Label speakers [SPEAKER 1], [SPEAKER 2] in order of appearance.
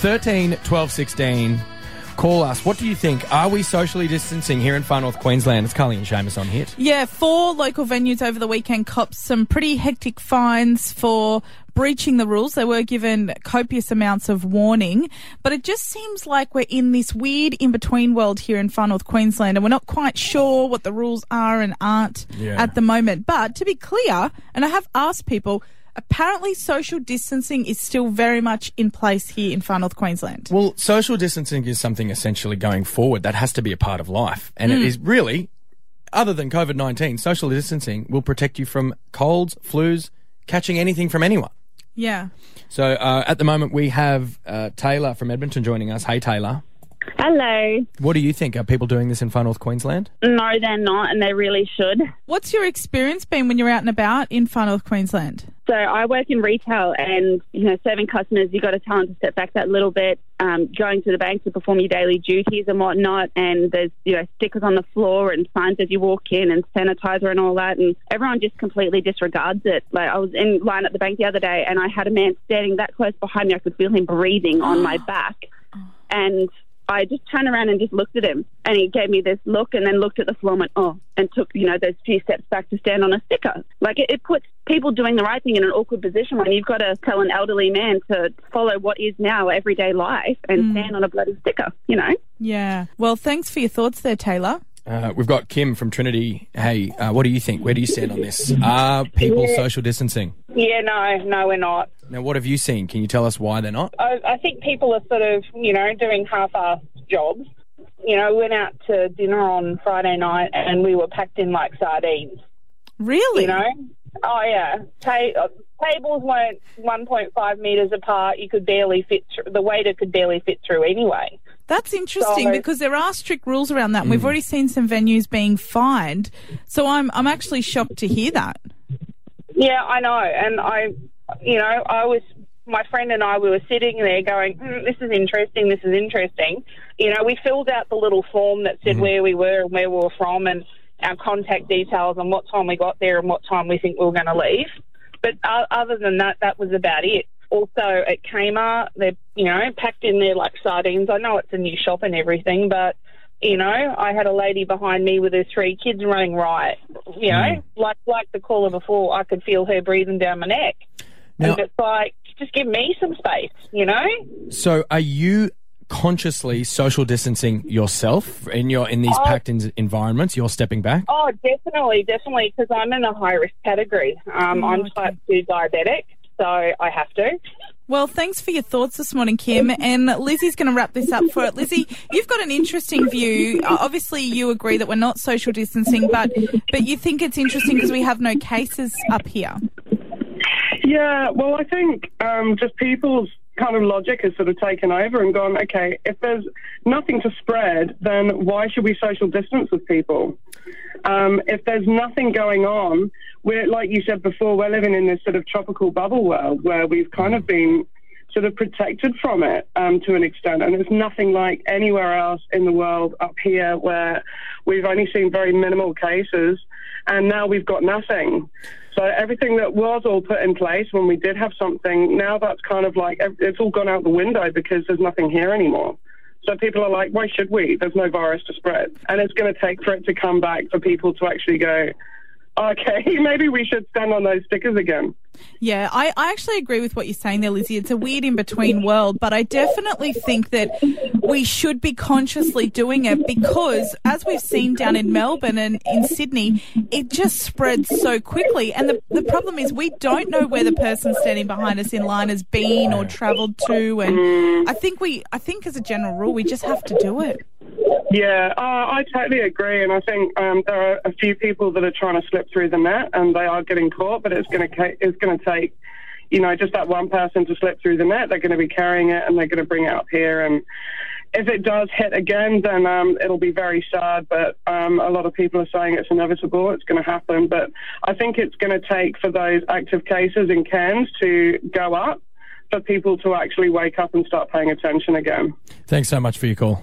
[SPEAKER 1] 13 12 16. Call us. What do you think? Are we socially distancing here in Far North Queensland? It's Carly and Seamus on hit.
[SPEAKER 2] Yeah, four local venues over the weekend copped some pretty hectic fines for breaching the rules. They were given copious amounts of warning, but it just seems like we're in this weird in between world here in Far North Queensland and we're not quite sure what the rules are and aren't
[SPEAKER 1] Yeah.
[SPEAKER 2] at the moment. But to be clear, and I have asked people, apparently social distancing is still very much in place here in Far North Queensland.
[SPEAKER 1] Well, social distancing is something essentially going forward that has to be a part of life. And it is really, other than COVID 19, social distancing will protect you from colds, flus, catching anything from anyone.
[SPEAKER 2] Yeah.
[SPEAKER 1] So uh, at the moment, we have uh, Taylor from Edmonton joining us. Hey, Taylor.
[SPEAKER 3] Hello.
[SPEAKER 1] What do you think? Are people doing this in Far North Queensland?
[SPEAKER 3] No, they're not, and they really should.
[SPEAKER 2] What's your experience been when you're out and about in Far North Queensland?
[SPEAKER 3] So I work in retail, and you know, serving customers, you got to tell them to step back that little bit. Um, going to the bank to perform your daily duties and whatnot, and there's you know stickers on the floor and signs as you walk in, and sanitizer and all that, and everyone just completely disregards it. Like I was in line at the bank the other day, and I had a man standing that close behind me, I could feel him breathing on my back, and I just turned around and just looked at him, and he gave me this look, and then looked at the floor and went, "Oh," and took you know those few steps back to stand on a sticker. Like it, it puts people doing the right thing in an awkward position when you've got to tell an elderly man to follow what is now everyday life and stand on a bloody sticker. You know.
[SPEAKER 2] Yeah. Well, thanks for your thoughts there, Taylor.
[SPEAKER 1] Uh, we've got Kim from Trinity. Hey, uh, what do you think? Where do you stand on this? Are people social distancing?
[SPEAKER 4] Yeah, no, no, we're not.
[SPEAKER 1] Now, what have you seen? Can you tell us why they're not?
[SPEAKER 4] I, I think people are sort of, you know, doing half-assed jobs. You know, went out to dinner on Friday night and we were packed in like sardines.
[SPEAKER 2] Really?
[SPEAKER 4] You know? Oh yeah, Ta- uh, tables weren't 1.5 meters apart. You could barely fit. Through, the waiter could barely fit through anyway.
[SPEAKER 2] That's interesting
[SPEAKER 4] So-
[SPEAKER 2] because there are strict rules around that. And we've already seen some venues being fined. So I'm I'm actually shocked to hear that.
[SPEAKER 4] Yeah, I know, and I, you know, I was. My friend and I, we were sitting there going, mm, "This is interesting. This is interesting." You know, we filled out the little form that said where we were and where we were from, and our contact details and what time we got there and what time we think we were going to leave. But uh, other than that, that was about it. Also at Kmart, they're you know packed in there like sardines. I know it's a new shop and everything, but you know, I had a lady behind me with her three kids running riot. You know, like like the caller before, I could feel her breathing down my neck.
[SPEAKER 1] Now-
[SPEAKER 4] and it's like, just give me some space, you know?
[SPEAKER 1] So, are you consciously social distancing yourself in your in these
[SPEAKER 4] Oh.
[SPEAKER 1] packed in- environments? You're stepping back.
[SPEAKER 4] Oh, definitely, definitely, because I'm in a high risk category. Um, I'm type 2 diabetic, so I have to.
[SPEAKER 2] Well, thanks for your thoughts this morning, Kim. And Lizzie's going to wrap this up for it. Lizzie, you've got an interesting view. Uh, Obviously, you agree that we're not social distancing, but but you think it's interesting because we have no cases up here.
[SPEAKER 5] Yeah, well, I think um, just people's kind of logic has sort of taken over and gone, okay, if there's nothing to spread, then why should we social distance with people? Um, if there's nothing going on, we're, like you said before, we're living in this sort of tropical bubble world where we've kind of been sort of protected from it um, to an extent. And there's nothing like anywhere else in the world up here where we've only seen very minimal cases and now we've got nothing. So everything that was all put in place when we did have something, now that's kind of like it's all gone out the window because there's nothing here anymore. So people are like, why should we? There's no virus to spread. And it's going to take for it to come back for people to actually go, okay, maybe we should stand on those stickers again.
[SPEAKER 2] Yeah, I, I actually agree with what you're saying there, Lizzie. It's a weird in between world, but I definitely think that we should be consciously doing it because, as we've seen down in Melbourne and in Sydney, it just spreads so quickly. And the, the problem is, we don't know where the person standing behind us in line has been or travelled to. And mm. I think we, I think as a general rule, we just have to do it.
[SPEAKER 5] Yeah, uh, I totally agree, and I think um, there are a few people that are trying to slip through the net, and they are getting caught. But it's going to it's going to take, you know, just that one person to slip through the net. They're going to be carrying it, and they're going to bring it up here. And if it does hit again, then um, it'll be very sad. But um, a lot of people are saying it's inevitable. It's going to happen. But I think it's going to take for those active cases in Cairns to go up. For people to actually wake up and start paying attention again.
[SPEAKER 1] Thanks so much for your call.